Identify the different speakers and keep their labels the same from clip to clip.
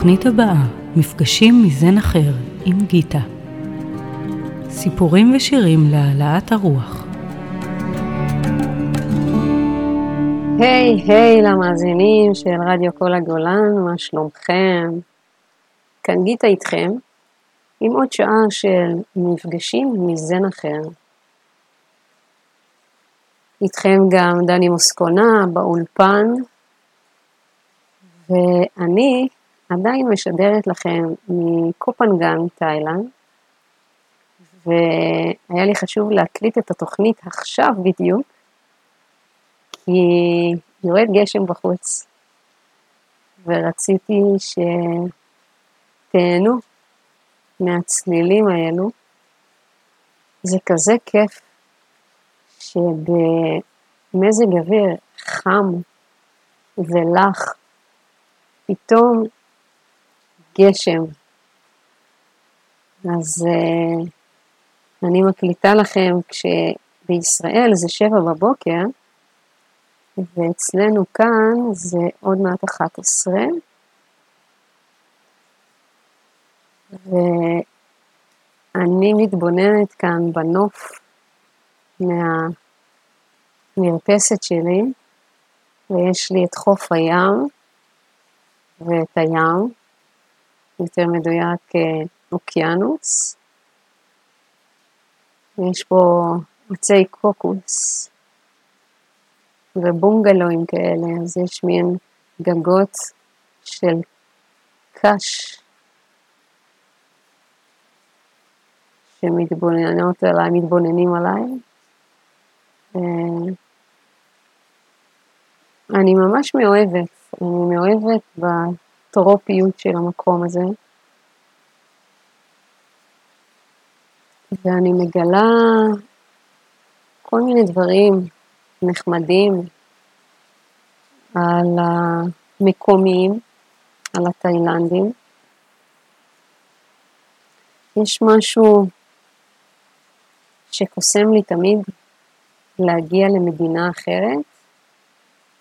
Speaker 1: בתוכנית הבאה, מפגשים מזן אחר עם גיטה. סיפורים ושירים להעלאת הרוח.
Speaker 2: היי, היי למאזינים של רדיו כל הגולן, מה שלומכם? כאן גיטה איתכם, עם עוד שעה של מפגשים מזן אחר. איתכם גם דני מוסקונה באולפן, ואני עדיין משדרת לכם מקופנגן, תאילנד, והיה לי חשוב להקליט את התוכנית עכשיו בדיוק, כי יורד גשם בחוץ, ורציתי שתהנו מהצלילים האלו. זה כזה כיף שבמזג אוויר חם ולח, פתאום גשם. אז uh, אני מקליטה לכם כשבישראל זה שבע בבוקר, ואצלנו כאן זה עוד מעט 11. ואני מתבוננת כאן בנוף מהמרפסת שלי, ויש לי את חוף הים ואת הים, יותר מדויק אוקיינוס. יש פה עצי קוקוס ובונגלואים כאלה, אז יש מין גגות של קש שמתבוננות עליי, מתבוננים עליי. אני ממש מאוהבת, אני מאוהבת בטרופיות של המקום הזה. ואני מגלה כל מיני דברים נחמדים על המקומיים, על התאילנדים. יש משהו שקוסם לי תמיד להגיע למדינה אחרת,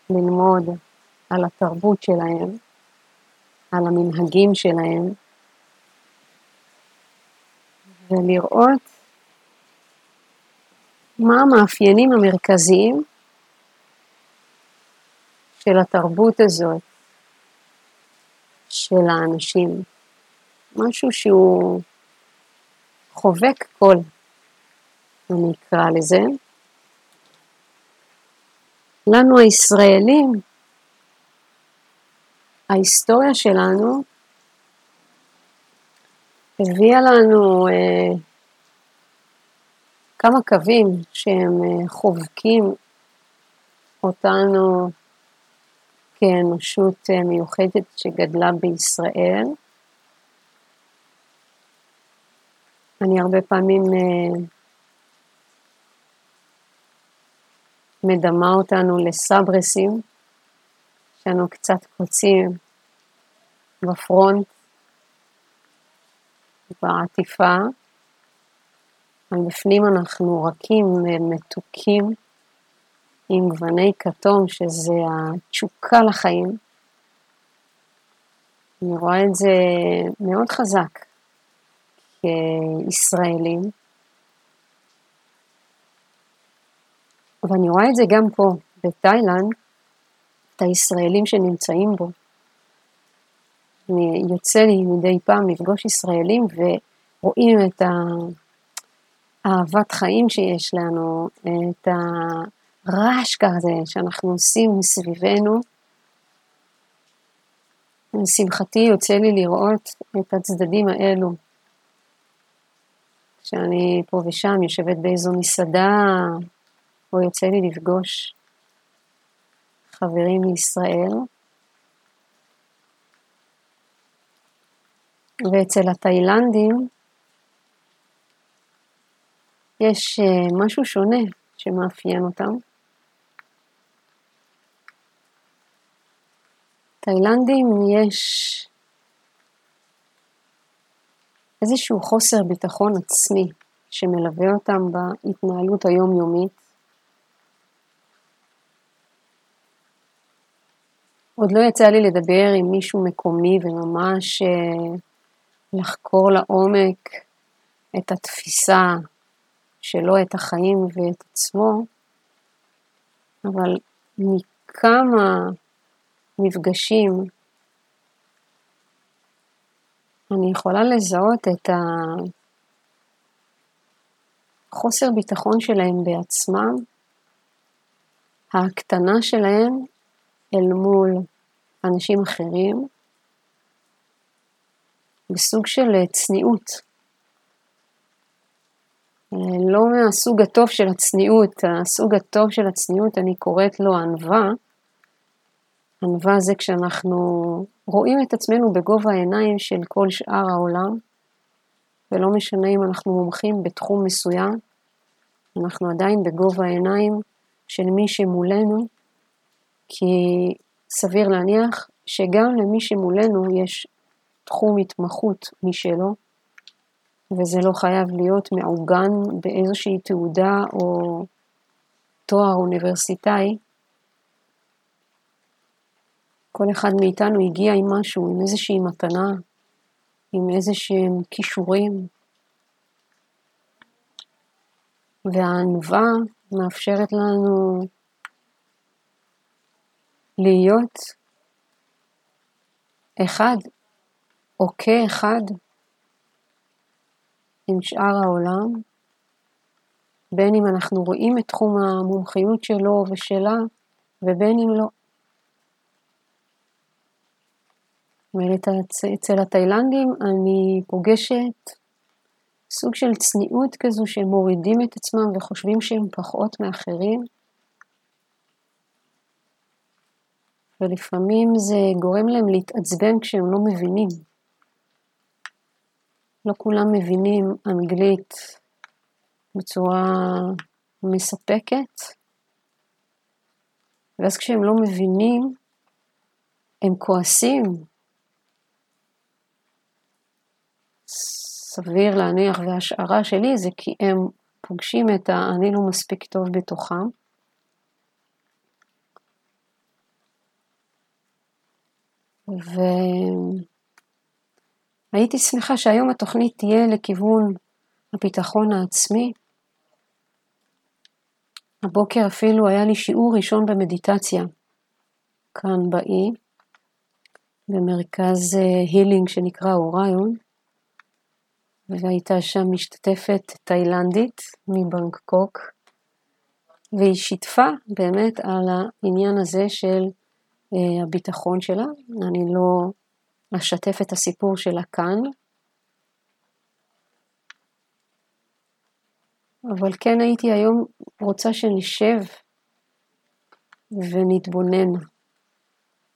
Speaker 2: ללמוד על התרבות שלהם, על המנהגים שלהם, ולראות מה המאפיינים המרכזיים של התרבות הזאת, של האנשים. משהו שהוא חובק קול, אני אקרא לזה. לנו הישראלים, ההיסטוריה שלנו הביאה לנו אה, כמה קווים שהם אה, חובקים אותנו כאנושות אה, מיוחדת שגדלה בישראל. אני הרבה פעמים אה, מדמה אותנו לסברסים, לנו קצת קוצים בפרונט, בעטיפה, אבל בפנים אנחנו רכים ומתוקים עם גווני כתום, שזה התשוקה לחיים. אני רואה את זה מאוד חזק כישראלים. ואני רואה את זה גם פה, בתאילנד, את הישראלים שנמצאים בו. יוצא לי מדי פעם לפגוש ישראלים ורואים את האהבת חיים שיש לנו, את הרעש כזה שאנחנו עושים מסביבנו. לשמחתי יוצא לי לראות את הצדדים האלו. כשאני פה ושם יושבת באיזו מסעדה, או יוצא לי לפגוש חברים מישראל. ואצל התאילנדים יש אה, משהו שונה שמאפיין אותם. תאילנדים יש איזשהו חוסר ביטחון עצמי שמלווה אותם בהתנהלות היומיומית. עוד לא יצא לי לדבר עם מישהו מקומי וממש אה, לחקור לעומק את התפיסה שלו, את החיים ואת עצמו, אבל מכמה מפגשים אני יכולה לזהות את החוסר ביטחון שלהם בעצמם, ההקטנה שלהם אל מול אנשים אחרים, בסוג של צניעות. לא מהסוג הטוב של הצניעות, הסוג הטוב של הצניעות אני קוראת לו ענווה. ענווה זה כשאנחנו רואים את עצמנו בגובה העיניים של כל שאר העולם, ולא משנה אם אנחנו מומחים בתחום מסוים, אנחנו עדיין בגובה העיניים של מי שמולנו, כי סביר להניח שגם למי שמולנו יש תחום התמחות משלו, וזה לא חייב להיות מעוגן באיזושהי תעודה או תואר אוניברסיטאי. כל אחד מאיתנו הגיע עם משהו, עם איזושהי מתנה, עם איזשהם כישורים. והענווה מאפשרת לנו להיות אחד או כאחד עם שאר העולם, בין אם אנחנו רואים את תחום המומחיות שלו ושלה, ובין אם לא. אצל התאילנדים אני פוגשת סוג של צניעות כזו שהם מורידים את עצמם וחושבים שהם פחות מאחרים. ולפעמים זה גורם להם להתעצבן כשהם לא מבינים. לא כולם מבינים אנגלית בצורה מספקת, ואז כשהם לא מבינים, הם כועסים. סביר להניח, וההשערה שלי זה כי הם פוגשים את ה"אני לא מספיק טוב" בתוכם. ו... הייתי שמחה שהיום התוכנית תהיה לכיוון הביטחון העצמי. הבוקר אפילו היה לי שיעור ראשון במדיטציה, כאן באי, במרכז הילינג אה, שנקרא אוריון, והייתה שם משתתפת תאילנדית מבנקקוק, והיא שיתפה באמת על העניין הזה של הביטחון שלה. אני לא אשתף את הסיפור שלה כאן. אבל כן הייתי היום רוצה שנשב ונתבונן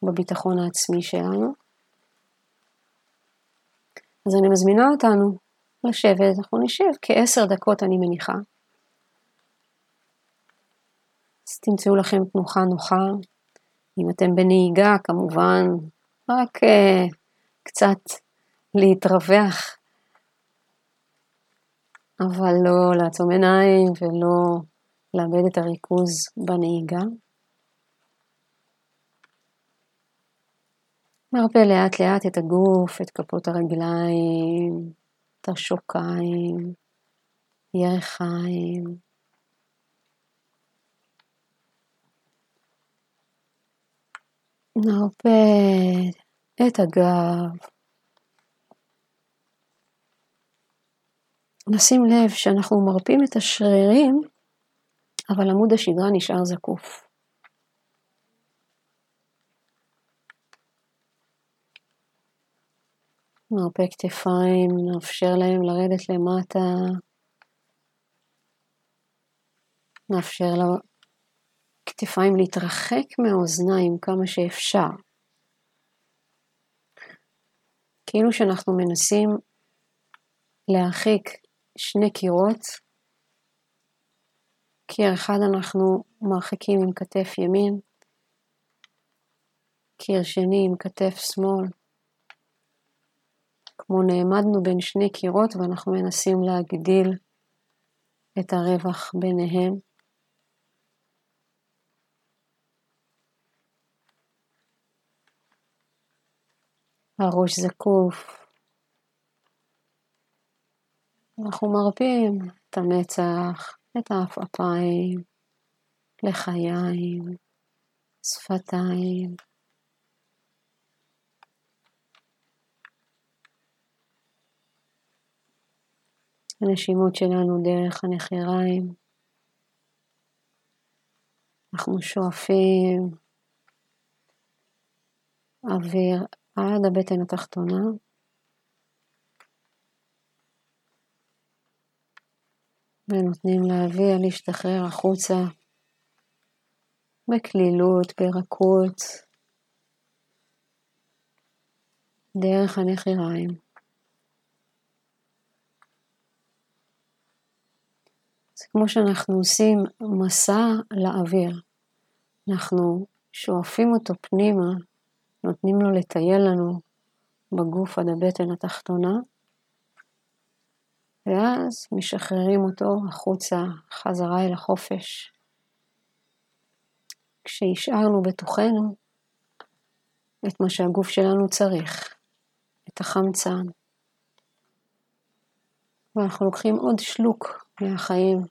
Speaker 2: בביטחון העצמי שלנו. אז אני מזמינה אותנו לשבת, אנחנו נשב כעשר דקות אני מניחה. אז תמצאו לכם תנוחה נוחה. אם אתם בנהיגה, כמובן, רק uh, קצת להתרווח, אבל לא לעצום עיניים ולא לאבד את הריכוז בנהיגה. מרפא לאט לאט את הגוף, את כפות הרגליים, את השוקיים, ירחיים. נרפא את הגב. נשים לב שאנחנו מרפים את השרירים, אבל עמוד השדרה נשאר זקוף. נרפה כתפיים, נאפשר להם לרדת למטה. נאפשר לכתפיים להתרחק מהאוזניים כמה שאפשר. כאילו שאנחנו מנסים להרחיק שני קירות, קיר אחד אנחנו מרחיקים עם כתף ימין, קיר שני עם כתף שמאל, כמו נעמדנו בין שני קירות ואנחנו מנסים להגדיל את הרווח ביניהם. הראש זקוף. אנחנו מרפים את המצח, את העפעפיים, לחיים, שפתיים. הנשימות שלנו דרך הנחיריים. אנחנו שואפים אוויר עד הבטן התחתונה. ונותנים לאוויר להשתחרר החוצה בקלילות, ברכות, דרך הנחיריים. זה כמו שאנחנו עושים מסע לאוויר. אנחנו שואפים אותו פנימה, נותנים לו לטייל לנו בגוף עד הבטן התחתונה, ואז משחררים אותו החוצה, חזרה אל החופש. כשהשארנו בתוכנו את מה שהגוף שלנו צריך, את החמצן. ואנחנו לוקחים עוד שלוק מהחיים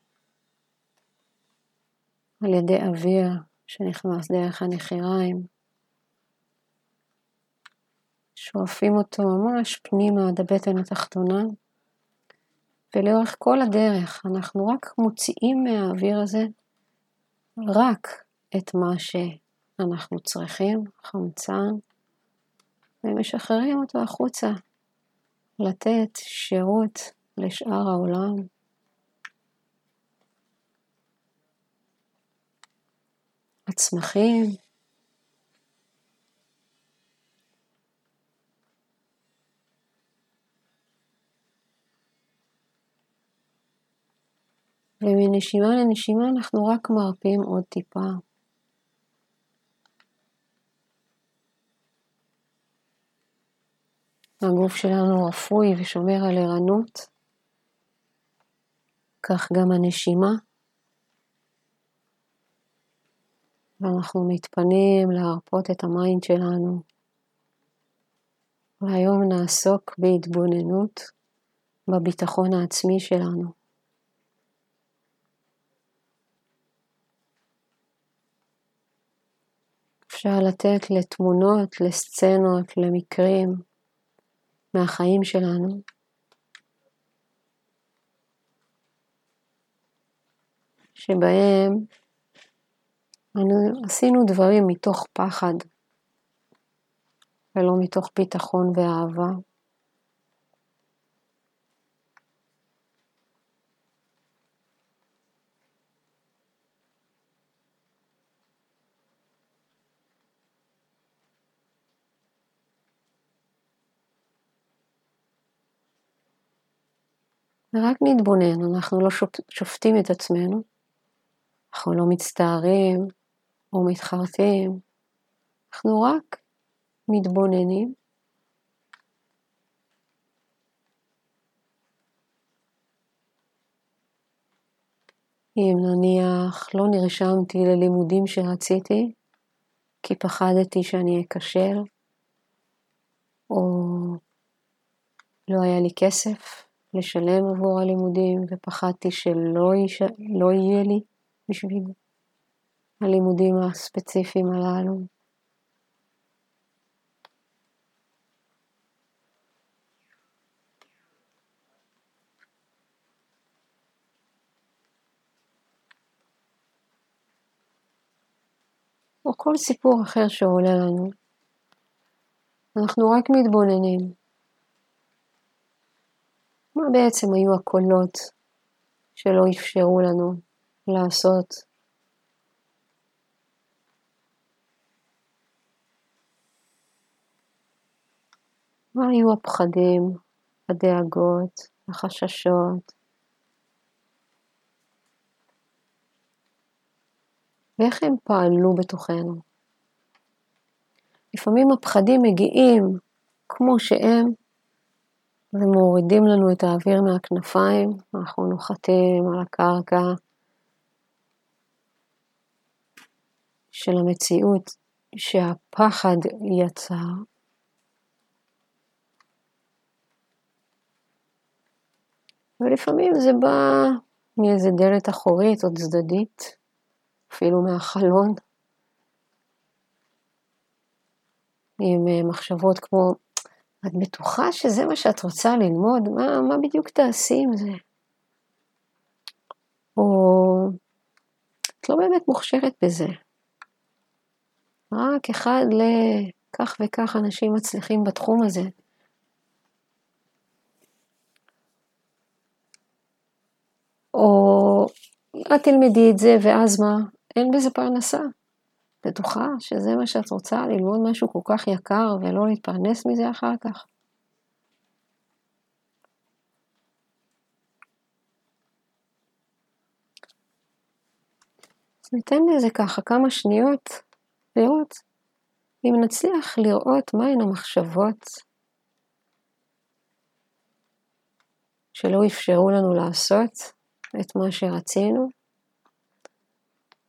Speaker 2: על ידי אוויר שנכנס דרך הנחיריים. שואפים אותו ממש פנימה עד הבטן התחתונה, ולאורך כל הדרך אנחנו רק מוציאים מהאוויר הזה רק את מה שאנחנו צריכים, חמצן, ומשחררים אותו החוצה, לתת שירות לשאר העולם. הצמחים, ומנשימה לנשימה אנחנו רק מרפים עוד טיפה. הגוף שלנו רפוי ושומר על ערנות, כך גם הנשימה. ואנחנו מתפנים להרפות את ה mind שלנו. והיום נעסוק בהתבוננות בביטחון העצמי שלנו. אפשר לתת לתמונות, לסצנות, למקרים מהחיים שלנו. שבהם אנו עשינו דברים מתוך פחד ולא מתוך ביטחון ואהבה. ורק נתבונן, אנחנו לא שופטים את עצמנו, אנחנו לא מצטערים או מתחרטים, אנחנו רק מתבוננים. אם נניח לא נרשמתי ללימודים שרציתי, כי פחדתי שאני אכשל, או לא היה לי כסף, לשלם עבור הלימודים, ופחדתי שלא יש... לא יהיה לי בשביל הלימודים הספציפיים הללו. או כל סיפור אחר שעולה לנו. אנחנו רק מתבוננים. מה בעצם היו הקולות שלא אפשרו לנו לעשות? מה היו הפחדים, הדאגות, החששות? ואיך הם פעלו בתוכנו? לפעמים הפחדים מגיעים כמו שהם, ומורידים לנו את האוויר מהכנפיים, אנחנו נוחתים על הקרקע של המציאות שהפחד יצר. ולפעמים זה בא מאיזה דלת אחורית או צדדית, אפילו מהחלון, עם אה, מחשבות כמו את בטוחה שזה מה שאת רוצה ללמוד? מה, מה בדיוק תעשי עם זה? או את לא באמת מוכשרת בזה. רק אחד לכך וכך אנשים מצליחים בתחום הזה. או את תלמדי את זה ואז מה? אין בזה פרנסה. בטוחה שזה מה שאת רוצה, ללמוד משהו כל כך יקר ולא להתפרנס מזה אחר כך? ניתן לזה ככה כמה שניות לראות אם נצליח לראות מהן המחשבות שלא אפשרו לנו לעשות את מה שרצינו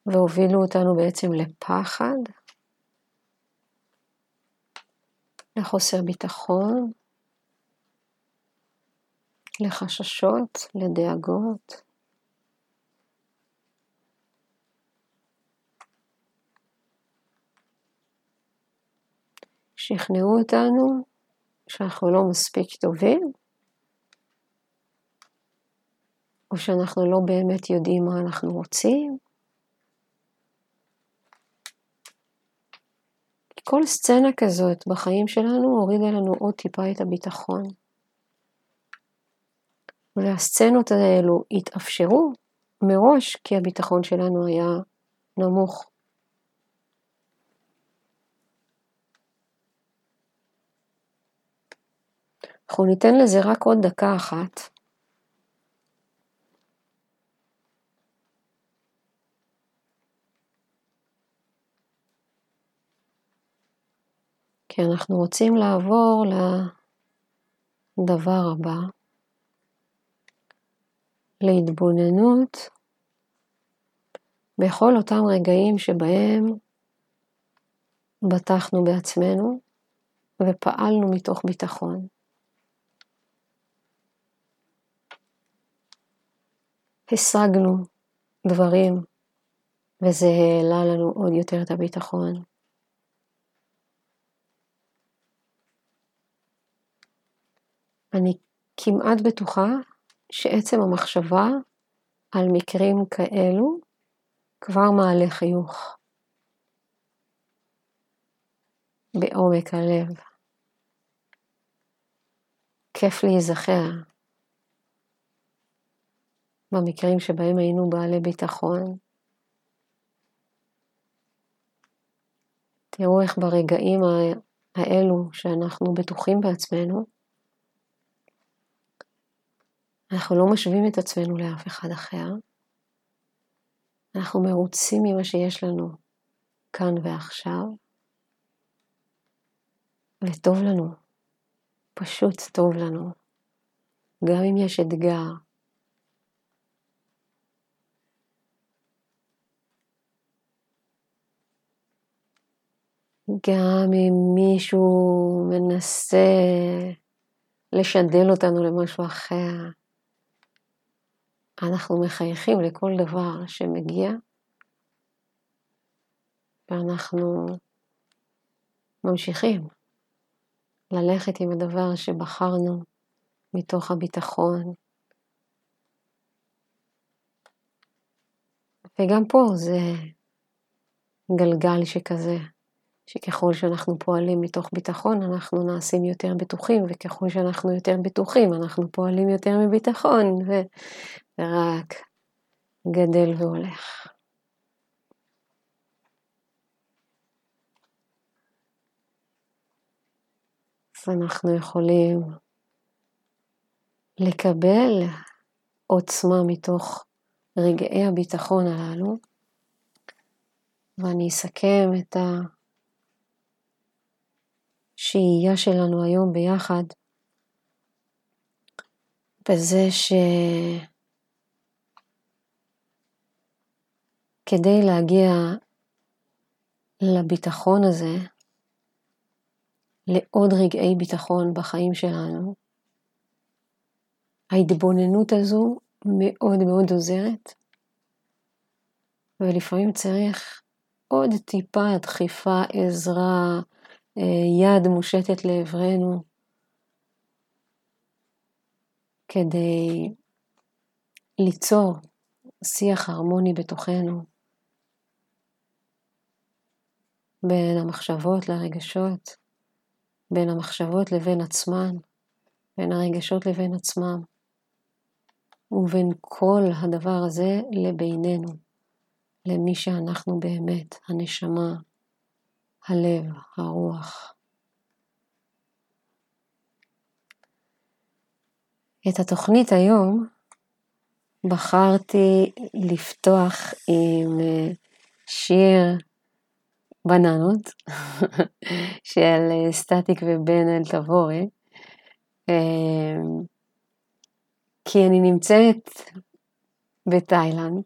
Speaker 2: והובילו אותנו בעצם לפחד, לחוסר ביטחון, לחששות, לדאגות. שכנעו אותנו שאנחנו לא מספיק טובים, או שאנחנו לא באמת יודעים מה אנחנו רוצים. כל סצנה כזאת בחיים שלנו הורידה לנו עוד טיפה את הביטחון. והסצנות האלו התאפשרו מראש כי הביטחון שלנו היה נמוך. אנחנו ניתן לזה רק עוד דקה אחת. כי אנחנו רוצים לעבור לדבר הבא, להתבוננות בכל אותם רגעים שבהם בטחנו בעצמנו ופעלנו מתוך ביטחון. השגנו דברים וזה העלה לנו עוד יותר את הביטחון. אני כמעט בטוחה שעצם המחשבה על מקרים כאלו כבר מעלה חיוך בעומק הלב. כיף להיזכר במקרים שבהם היינו בעלי ביטחון. תראו איך ברגעים האלו שאנחנו בטוחים בעצמנו, אנחנו לא משווים את עצמנו לאף אחד אחר. אנחנו מרוצים ממה שיש לנו כאן ועכשיו, וטוב לנו, פשוט טוב לנו. גם אם יש אתגר, גם אם מישהו מנסה לשדל אותנו למשהו אחר, אנחנו מחייכים לכל דבר שמגיע, ואנחנו ממשיכים ללכת עם הדבר שבחרנו מתוך הביטחון. וגם פה זה גלגל שכזה. שככל שאנחנו פועלים מתוך ביטחון, אנחנו נעשים יותר בטוחים, וככל שאנחנו יותר בטוחים, אנחנו פועלים יותר מביטחון, ורק גדל והולך. אז אנחנו יכולים לקבל עוצמה מתוך רגעי הביטחון הללו, ואני אסכם את ה... השהייה שלנו היום ביחד, בזה שכדי להגיע לביטחון הזה, לעוד רגעי ביטחון בחיים שלנו, ההתבוננות הזו מאוד מאוד עוזרת, ולפעמים צריך עוד טיפה דחיפה, עזרה, יד מושטת לעברנו, כדי ליצור שיח הרמוני בתוכנו, בין המחשבות לרגשות, בין המחשבות לבין עצמן, בין הרגשות לבין עצמם, ובין כל הדבר הזה לבינינו, למי שאנחנו באמת, הנשמה, הלב, הרוח. את התוכנית היום בחרתי לפתוח עם אה, שיר בננות של אה, סטטיק ובן אל תבורי, אה, כי אני נמצאת בתאילנד,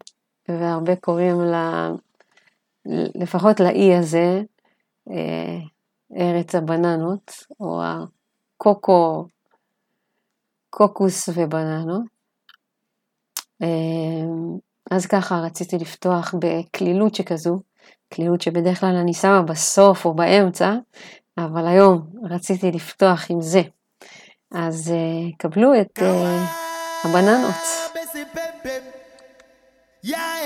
Speaker 2: והרבה קוראים לה, לפחות לאי הזה, ארץ הבננות, או הקוקו, קוקוס ובננות. אמ, אז ככה רציתי לפתוח בקלילות שכזו, קלילות שבדרך כלל אני שמה בסוף או באמצע, אבל היום רציתי לפתוח עם זה. אז uh, קבלו את uh, הבננות. תגידו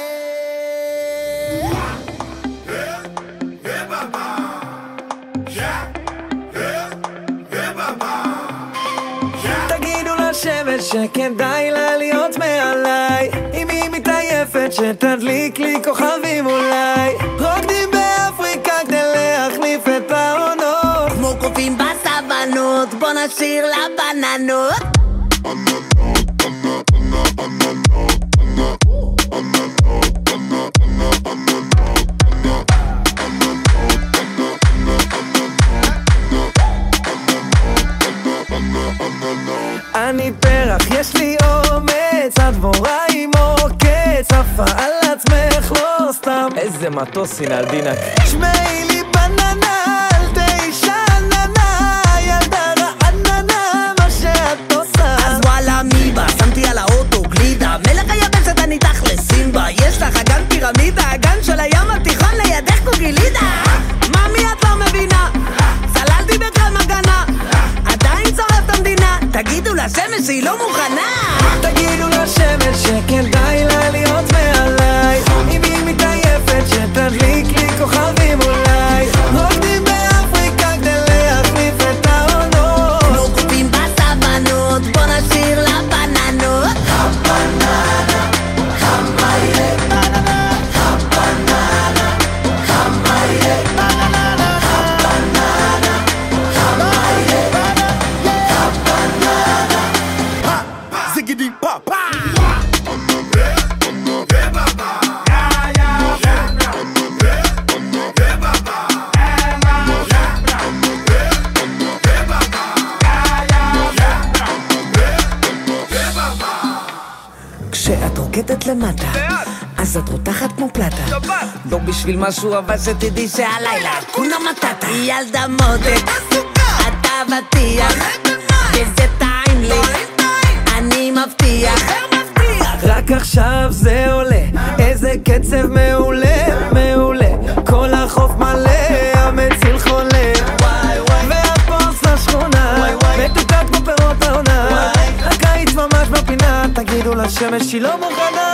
Speaker 2: לשמש שכדאי לה להיות מעליי. אם היא מתעייפת שתדליק לי כוכבים אולי. רוקדים באפריקה כדי להחליף את העונות. כמו קופים בסבנות בוא נשאיר לה מטוס הנה על דינק שמעי לי
Speaker 3: רוקדת למטה, אז את רותחת כמו פלטה. לא בשביל משהו, אבל שתדעי שהלילה. כונה מטאטה. ילדה מותק, את אבטיח, וזה טעים לי, אני מבטיח.
Speaker 4: רק עכשיו זה עולה, איזה קצב מעולה, מעולה. תגידו לשמש שהיא לא מוכנה.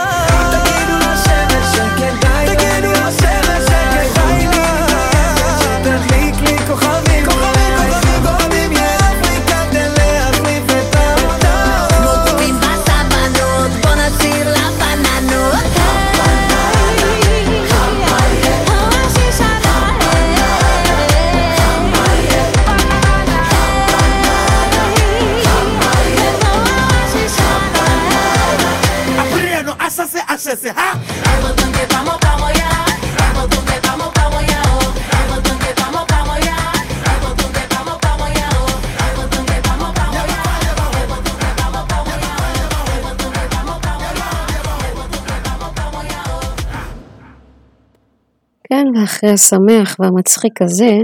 Speaker 2: ואחרי השמח והמצחיק הזה,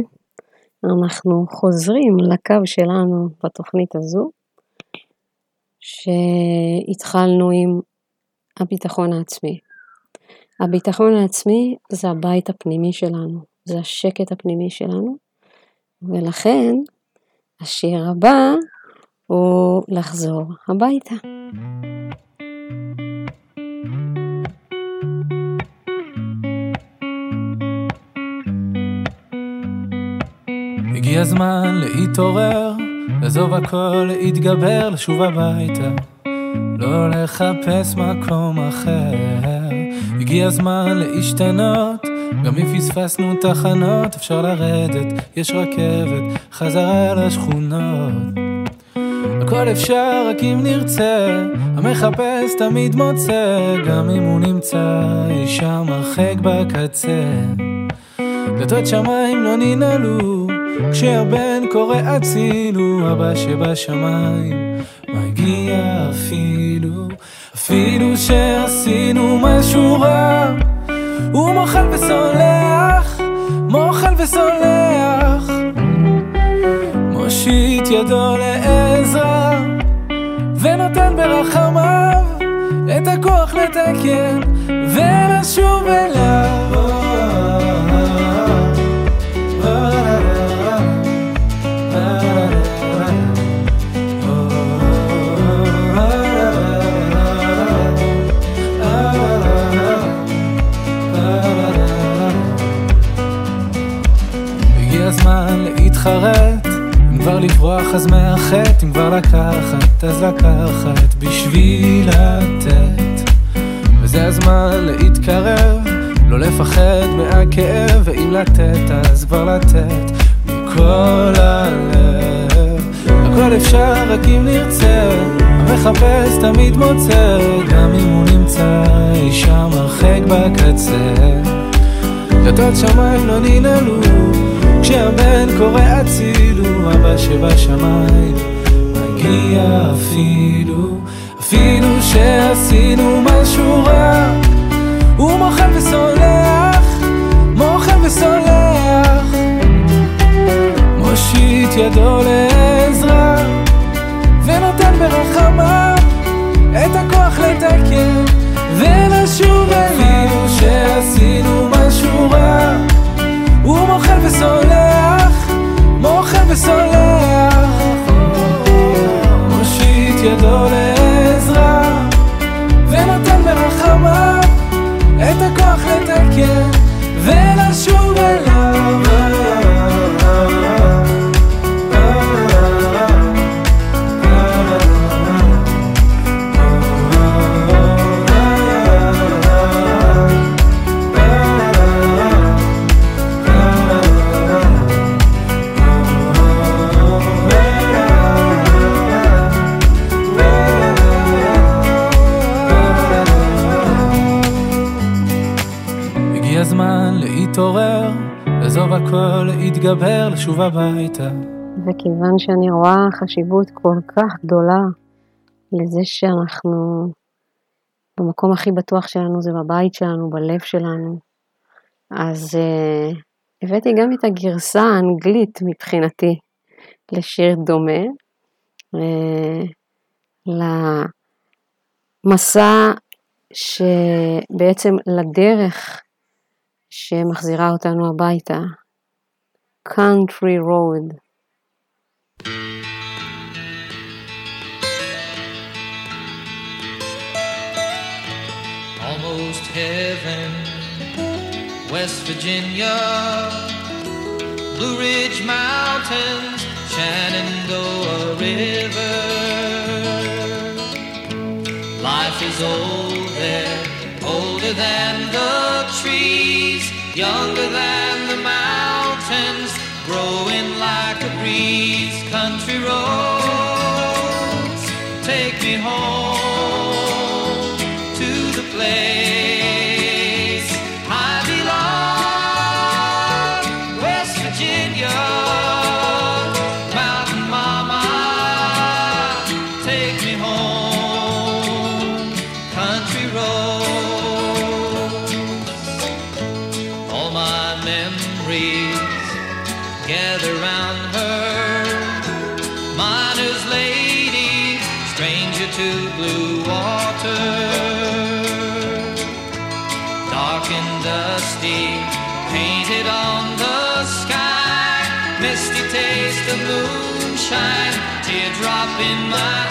Speaker 2: אנחנו חוזרים לקו שלנו בתוכנית הזו, שהתחלנו עם הביטחון העצמי. הביטחון העצמי זה הבית הפנימי שלנו, זה השקט הפנימי שלנו, ולכן השיר הבא הוא לחזור הביתה.
Speaker 5: הזמן להתעורר, לעזוב הכל, להתגבר, לשוב הביתה. לא לחפש מקום אחר. הגיע הזמן להשתנות, גם אם פספסנו תחנות, אפשר לרדת, יש רכבת, חזרה לשכונות. הכל אפשר רק אם נרצה, המחפש תמיד מוצא, גם אם הוא נמצא אי שם הרחק בקצה. דלתות שמיים לא ננעלו, כשהבן קורא הצילו, אבא שבשמיים מגיע אפילו, אפילו שעשינו משהו רע, הוא מוחל וסולח, מוחל וסולח, מושיט ידו לעזרה, ונותן ברחמיו את הכוח לתקן ולשוב אליו. להתחרט אם כבר לברוח אז מאחת, אם כבר לקחת אז לקחת בשביל לתת. וזה הזמן להתקרב, לא לפחד מהכאב ואם לתת אז כבר לתת מכל הלב. הכל אפשר רק אם נרצה, המחפש תמיד מוצא גם אם הוא נמצא אי שם הרחק בקצה. דלתות שמיים לא ננעלו כשהבן קורא הצילו, אבא שבשמיים מגיע אפילו, אפילו שעשינו משהו רע, הוא מוחל וסולח, מוחל וסולח, מושיט ידו לעזרה, ונותן ברחמיו את הכוח לתקן ולשוב אפילו שעשינו משהו רע הוא מוחל וסולח, וסולח מושיט ידו לעזרה ונותן ברחמיו את הכוח לתקן הכל, להתגבר, לשוב הביתה.
Speaker 2: וכיוון שאני רואה חשיבות כל כך גדולה לזה שאנחנו במקום הכי בטוח שלנו זה בבית שלנו, בלב שלנו, אז uh, הבאתי גם את הגרסה האנגלית מבחינתי לשיר דומה, uh, למסע שבעצם לדרך שמחזירה אותנו הביתה. Country Road.
Speaker 6: Almost heaven, West Virginia, Blue Ridge Mountains, Shenandoah River. Life is old there, older than the trees younger than please. Moonshine, teardrop in my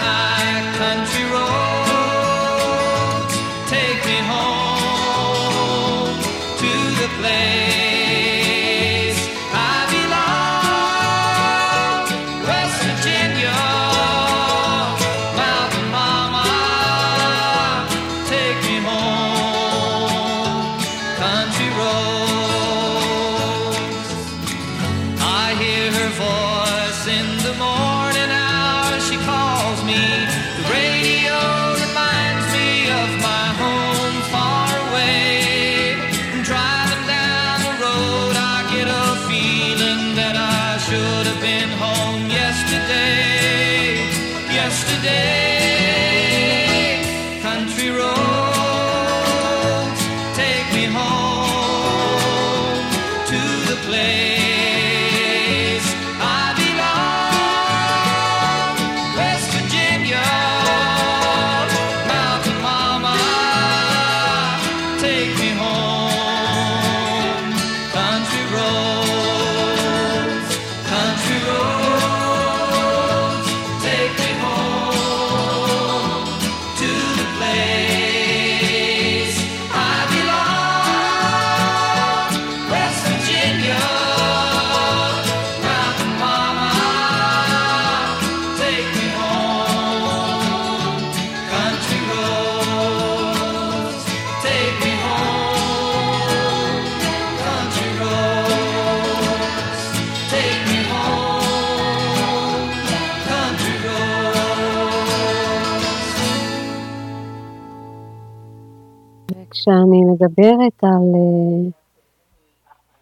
Speaker 2: מדברת על אה,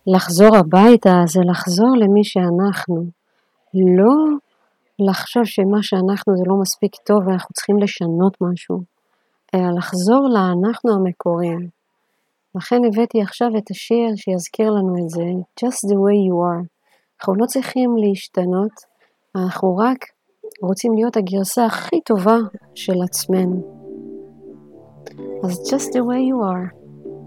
Speaker 2: לחזור הביתה, זה לחזור למי שאנחנו. לא לחשוב שמה שאנחנו זה לא מספיק טוב ואנחנו צריכים לשנות משהו, אלא לחזור לאנחנו המקוריים. לכן הבאתי עכשיו את השיר שיזכיר לנו את זה, Just the way you are. אנחנו לא צריכים להשתנות, אנחנו רק רוצים להיות הגרסה הכי טובה של עצמנו. אז just the way you are,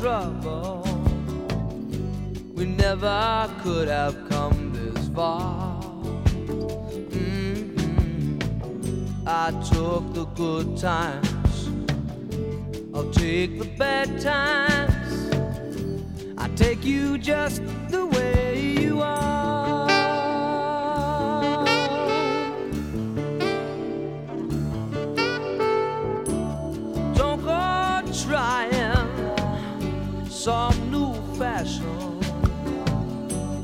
Speaker 7: Trouble. We never could have come this far. Mhm. I took the good times, I'll take the bad times. I take you just the way you are.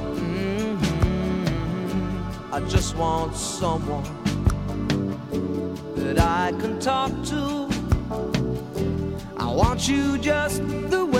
Speaker 7: Mhm. I just want someone that I can talk to. I want you just the way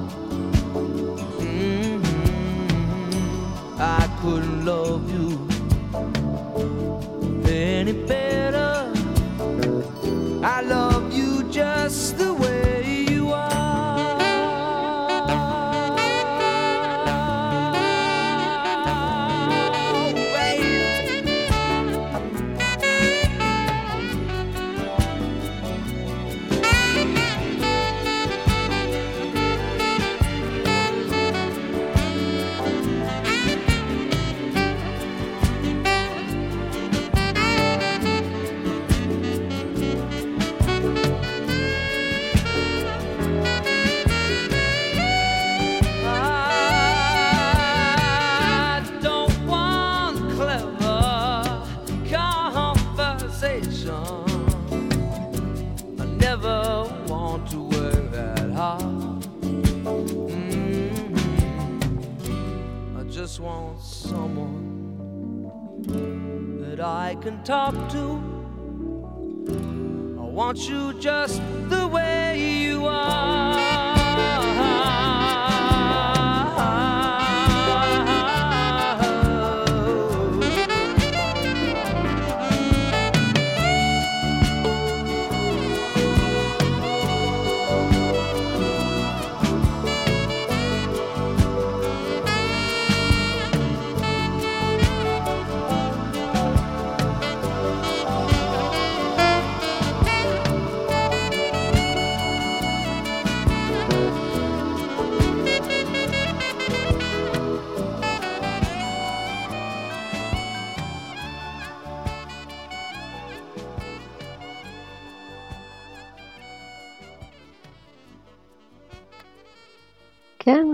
Speaker 7: Love you any better. I love you just the way hard. Mhm. I just want someone that I can talk to. I want you just the way you are.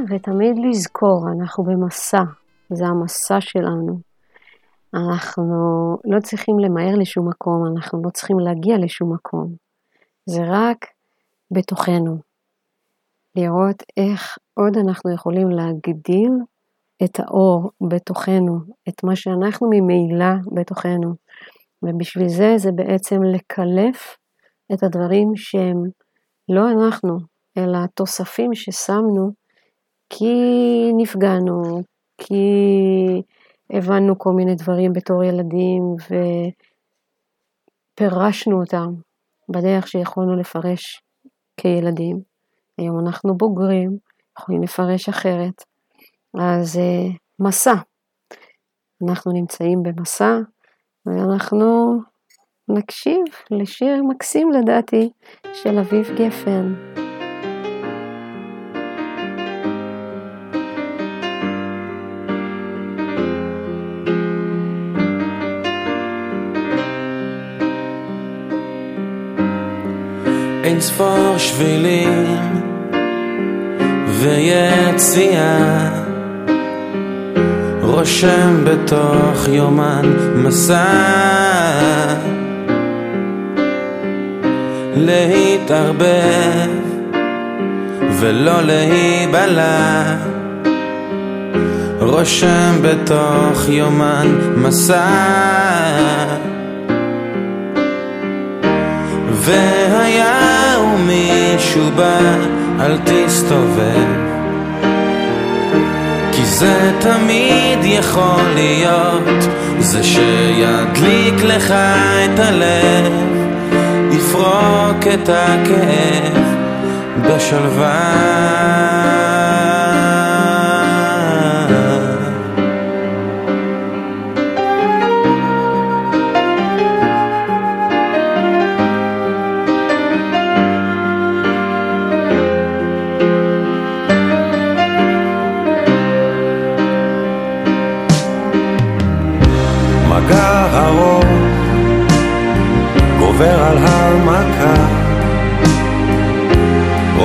Speaker 2: ותמיד לזכור, אנחנו במסע, זה המסע שלנו. אנחנו לא צריכים למהר לשום מקום, אנחנו לא צריכים להגיע לשום מקום. זה רק בתוכנו. לראות איך עוד אנחנו יכולים להגדיל את האור בתוכנו, את מה שאנחנו ממילא בתוכנו. ובשביל זה זה בעצם לקלף את הדברים שהם לא אנחנו, אלא התוספים ששמנו כי נפגענו, כי הבנו כל מיני דברים בתור ילדים ופירשנו אותם בדרך שיכולנו לפרש כילדים. היום אנחנו בוגרים, יכולים לפרש אחרת. אז uh, מסע. אנחנו נמצאים במסע, ואנחנו נקשיב לשיר מקסים לדעתי של אביב גפן.
Speaker 8: אין ספור שבילים ויציאה. רושם בתוך יומן מסע. להתערבב ולא להיבלע. רושם בתוך יומן מסע. והיה ומישהו בא, אל תסתובב. כי זה תמיד יכול להיות זה שידליק לך את הלב יפרוק את הכאב בשלווה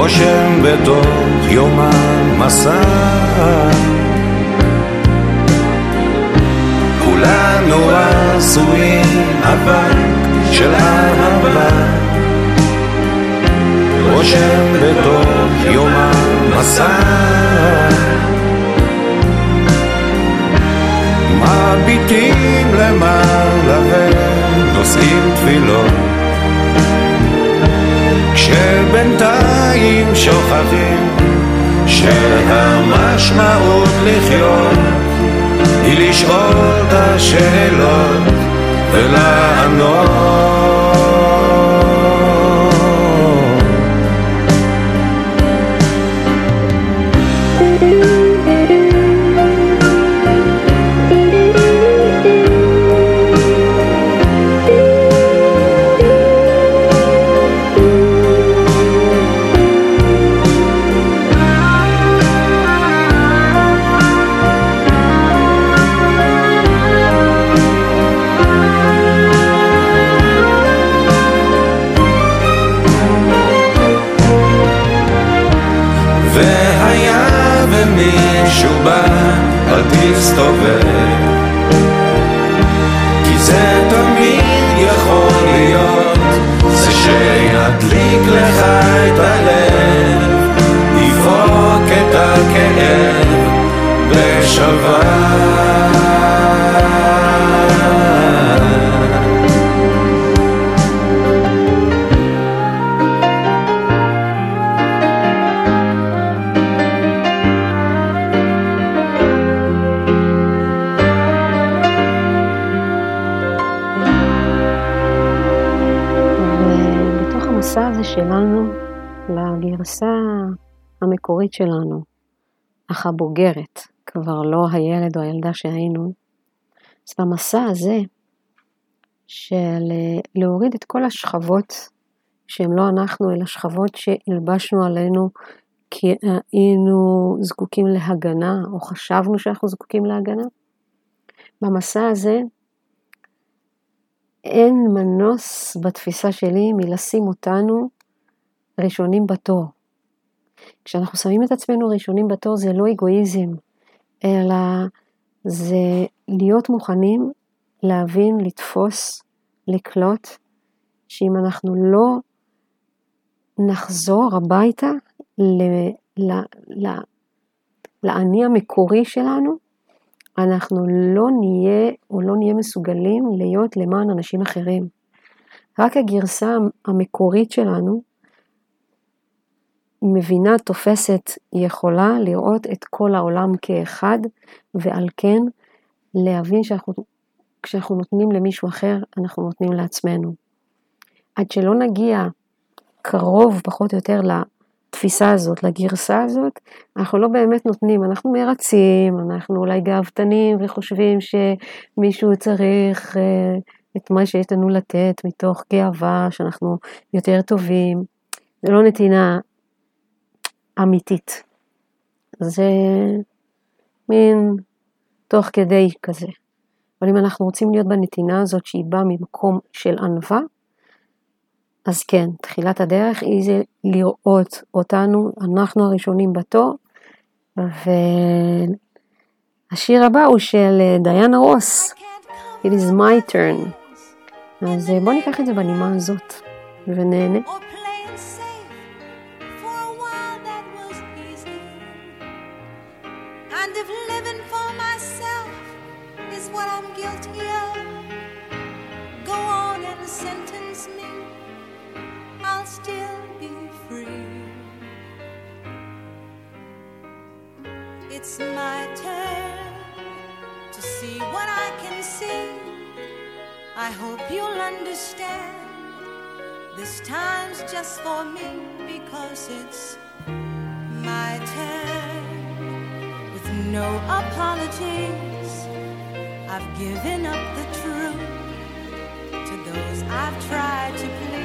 Speaker 9: רושם בתוך יומן מסע כולנו עשויים אבק של אהבה. רושם בתוך יומן מסע מביטים למעלה ונושאים תפילות. כשב... ובינתיים שוכחים שהמשמעות לחיות היא לשאול את השאלות ולענות אסתובב כי זה תמיד יכול
Speaker 8: להיות
Speaker 9: זה שידליק לך את הלב יפרוק את הכאב בשבת.
Speaker 2: המקורית שלנו, אך הבוגרת, כבר לא הילד או הילדה שהיינו, אז במסע הזה של אה, להוריד את כל השכבות שהן לא אנחנו, אלא שכבות שהלבשנו עלינו כי היינו זקוקים להגנה, או חשבנו שאנחנו זקוקים להגנה. במסע הזה אין מנוס בתפיסה שלי מלשים אותנו ראשונים בתור. כשאנחנו שמים את עצמנו ראשונים בתור זה לא אגואיזם, אלא זה להיות מוכנים להבין, לתפוס, לקלוט, שאם אנחנו לא נחזור הביתה לאני המקורי שלנו, אנחנו לא נהיה או לא נהיה מסוגלים להיות למען אנשים אחרים. רק הגרסה המקורית שלנו מבינה, תופסת, יכולה לראות את כל העולם כאחד, ועל כן להבין שאנחנו, כשאנחנו נותנים למישהו אחר, אנחנו נותנים לעצמנו. עד שלא נגיע קרוב פחות או יותר לתפיסה הזאת, לגרסה הזאת, אנחנו לא באמת נותנים, אנחנו מרצים, אנחנו אולי גאוותנים וחושבים שמישהו צריך אה, את מה שיש לנו לתת מתוך גאווה, שאנחנו יותר טובים. זה לא נתינה אמיתית. זה מין תוך כדי כזה. אבל אם אנחנו רוצים להיות בנתינה הזאת שהיא באה ממקום של ענווה, אז כן, תחילת הדרך היא זה לראות אותנו, אנחנו הראשונים בתור, והשיר הבא הוא של דיאנה רוס, It is my turn. אז בואו ניקח את זה בנימה הזאת ונהנה.
Speaker 10: I hope you'll understand. This time's just for me because it's my turn. With no apologies, I've given up the truth to those I've tried to please,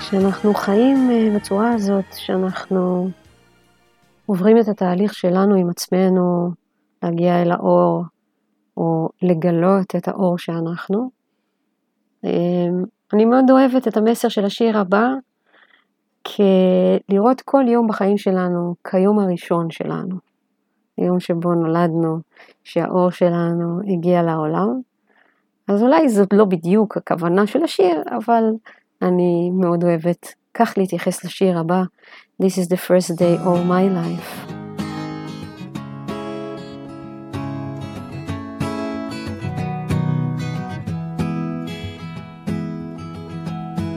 Speaker 2: וכשאנחנו חיים אה, בצורה הזאת, שאנחנו עוברים את התהליך שלנו עם עצמנו, להגיע אל האור, או לגלות את האור שאנחנו, אה, אני מאוד אוהבת את המסר של השיר הבא, כלראות כל יום בחיים שלנו כיום הראשון שלנו, היום שבו נולדנו, שהאור שלנו הגיע לעולם. אז אולי זאת לא בדיוק הכוונה של השיר, אבל אני מאוד אוהבת כך להתייחס לשיר הבא, This is the first day of my life.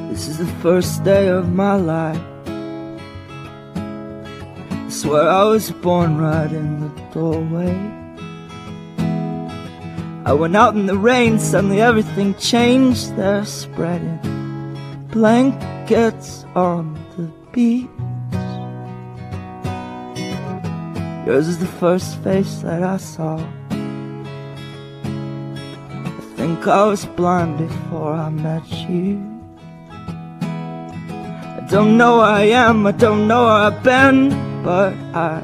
Speaker 11: This is the first day of my life. I swear I was born right in the doorway. I went out in the rain, suddenly everything changed. They're spreading blankets on the beach. Yours is the first face that I saw. I think I was blind before I met you. I don't know where I am, I don't know where I've been, but I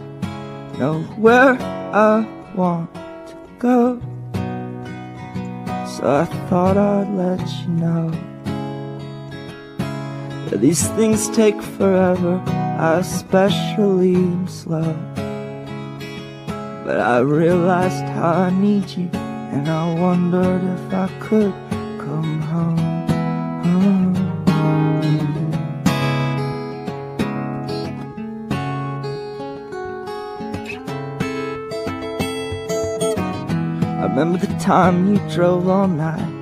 Speaker 11: know where I want to go. So I thought I'd let you know these things take forever. Especially slow. But I realized how I need you, and I wondered if I could come home. I remember the time you drove all night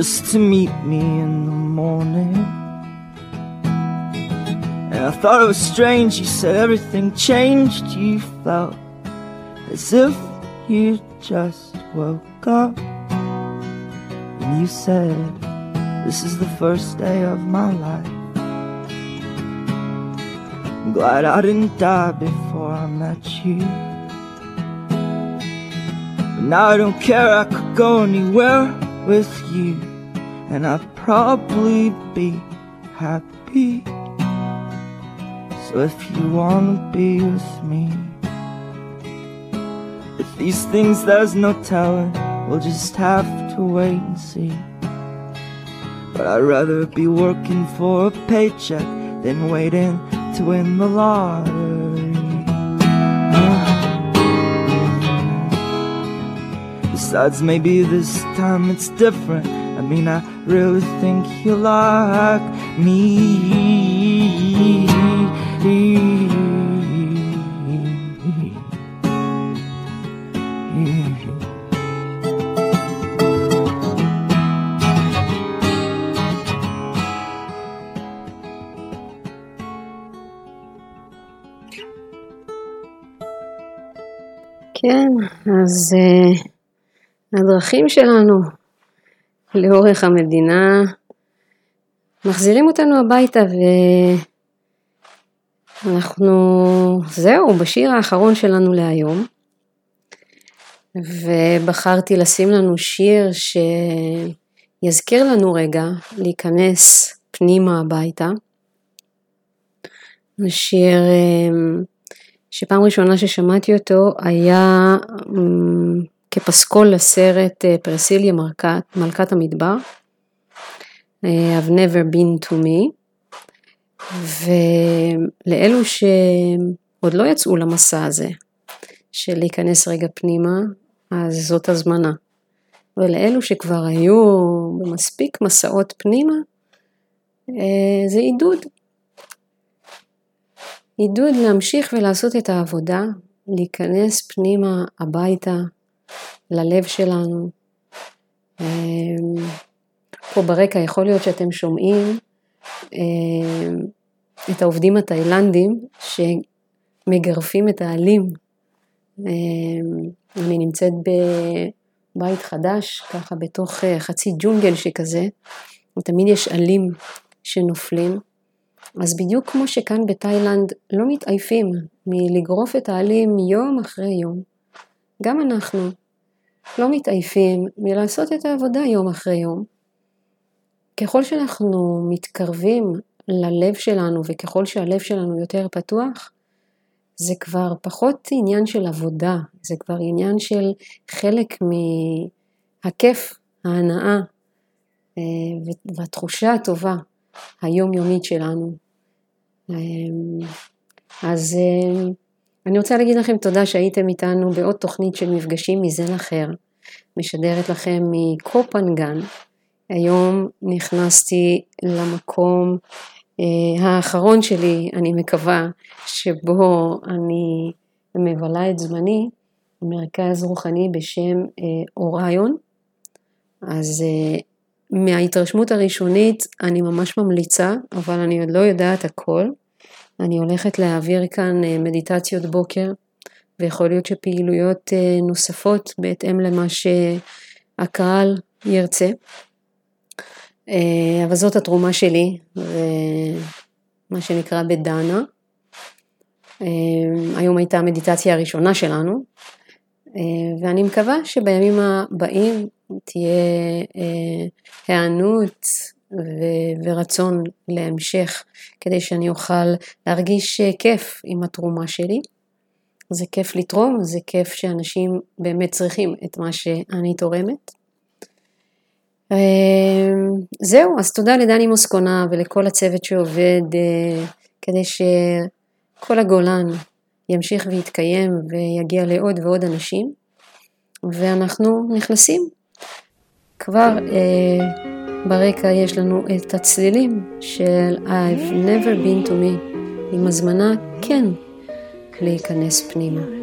Speaker 11: just to meet me in the morning. And I thought it was strange, you said everything changed. You felt as if you just woke up. And you said, This is the first day of my life. I'm glad I didn't die before I met you. But now I don't care, I could go anywhere with you, and I'd probably be happy. So if you wanna be with me, with these things there's no telling, we'll just have to wait and see. But I'd rather be working for a paycheck than waiting to win the lottery. Besides, maybe this time it's different. I mean, I really think you like me.
Speaker 2: כן, אז uh, הדרכים שלנו לאורך המדינה מחזירים אותנו הביתה אנחנו, זהו, בשיר האחרון שלנו להיום, ובחרתי לשים לנו שיר שיזכיר לנו רגע להיכנס פנימה הביתה. השיר אמ, שפעם ראשונה ששמעתי אותו היה אמ, כפסקול לסרט אה, פרסיליה מלכת, מלכת המדבר, אה, I've never been to me, ולאלו שעוד לא יצאו למסע הזה, של להיכנס רגע פנימה, אז זאת הזמנה. ולאלו שכבר היו במספיק מסעות פנימה, אה, זה עידוד. עידוד להמשיך ולעשות את העבודה, להיכנס פנימה הביתה, ללב שלנו. אה, פה ברקע יכול להיות שאתם שומעים אה, את העובדים התאילנדים שמגרפים את העלים. אני נמצאת בבית חדש, ככה בתוך חצי ג'ונגל שכזה, ותמיד יש עלים שנופלים. אז בדיוק כמו שכאן בתאילנד לא מתעייפים מלגרוף את העלים יום אחרי יום, גם אנחנו לא מתעייפים מלעשות את העבודה יום אחרי יום. ככל שאנחנו מתקרבים ללב שלנו וככל שהלב שלנו יותר פתוח, זה כבר פחות עניין של עבודה, זה כבר עניין של חלק מהכיף, ההנאה אה, והתחושה הטובה היומיומית שלנו. אמ, אז אמ, אני רוצה להגיד לכם תודה שהייתם איתנו בעוד תוכנית של מפגשים מזן אחר, משדרת לכם מקופנגן. היום נכנסתי למקום אה, האחרון שלי, אני מקווה, שבו אני מבלה את זמני, מרכז רוחני בשם אה, אוריון. אז אה, מההתרשמות הראשונית אני ממש ממליצה, אבל אני עוד לא יודעת הכל. אני הולכת להעביר כאן אה, מדיטציות בוקר, ויכול להיות שפעילויות אה, נוספות בהתאם למה שהקהל ירצה. אה, אבל זאת התרומה שלי, מה שנקרא בדנה. היום הייתה המדיטציה הראשונה שלנו, ואני מקווה שבימים הבאים תהיה היענות ורצון להמשך, כדי שאני אוכל להרגיש כיף עם התרומה שלי. זה כיף לתרום, זה כיף שאנשים באמת צריכים את מה שאני תורמת. אמ, זהו, אז תודה לדני מוסקונה ולכל הצוות שעובד אה, כדי שכל הגולן ימשיך ויתקיים ויגיע לעוד ועוד אנשים. ואנחנו נכנסים כבר אה, ברקע יש לנו את הצלילים של I've never been to me, עם הזמנה כן להיכנס פנימה.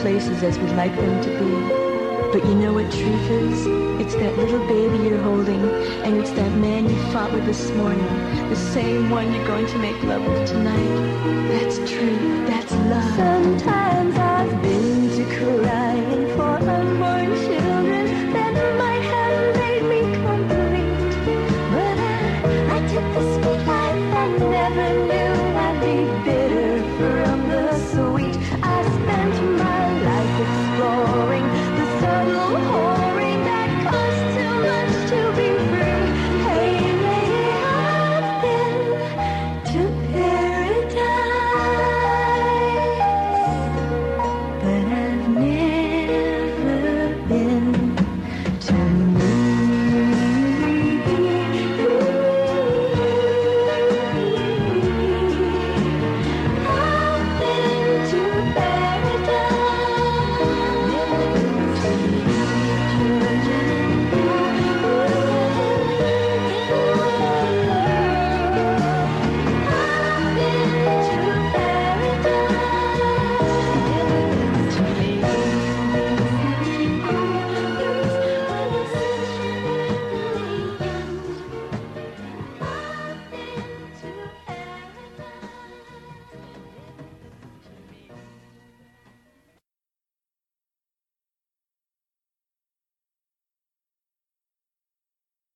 Speaker 2: places
Speaker 10: as we'd like them to be. But you know what truth is? It's that little baby you're holding, and it's that man you fought with this morning, the same one you're going to make love with tonight. That's truth. That's love. Sometimes I've been to cry.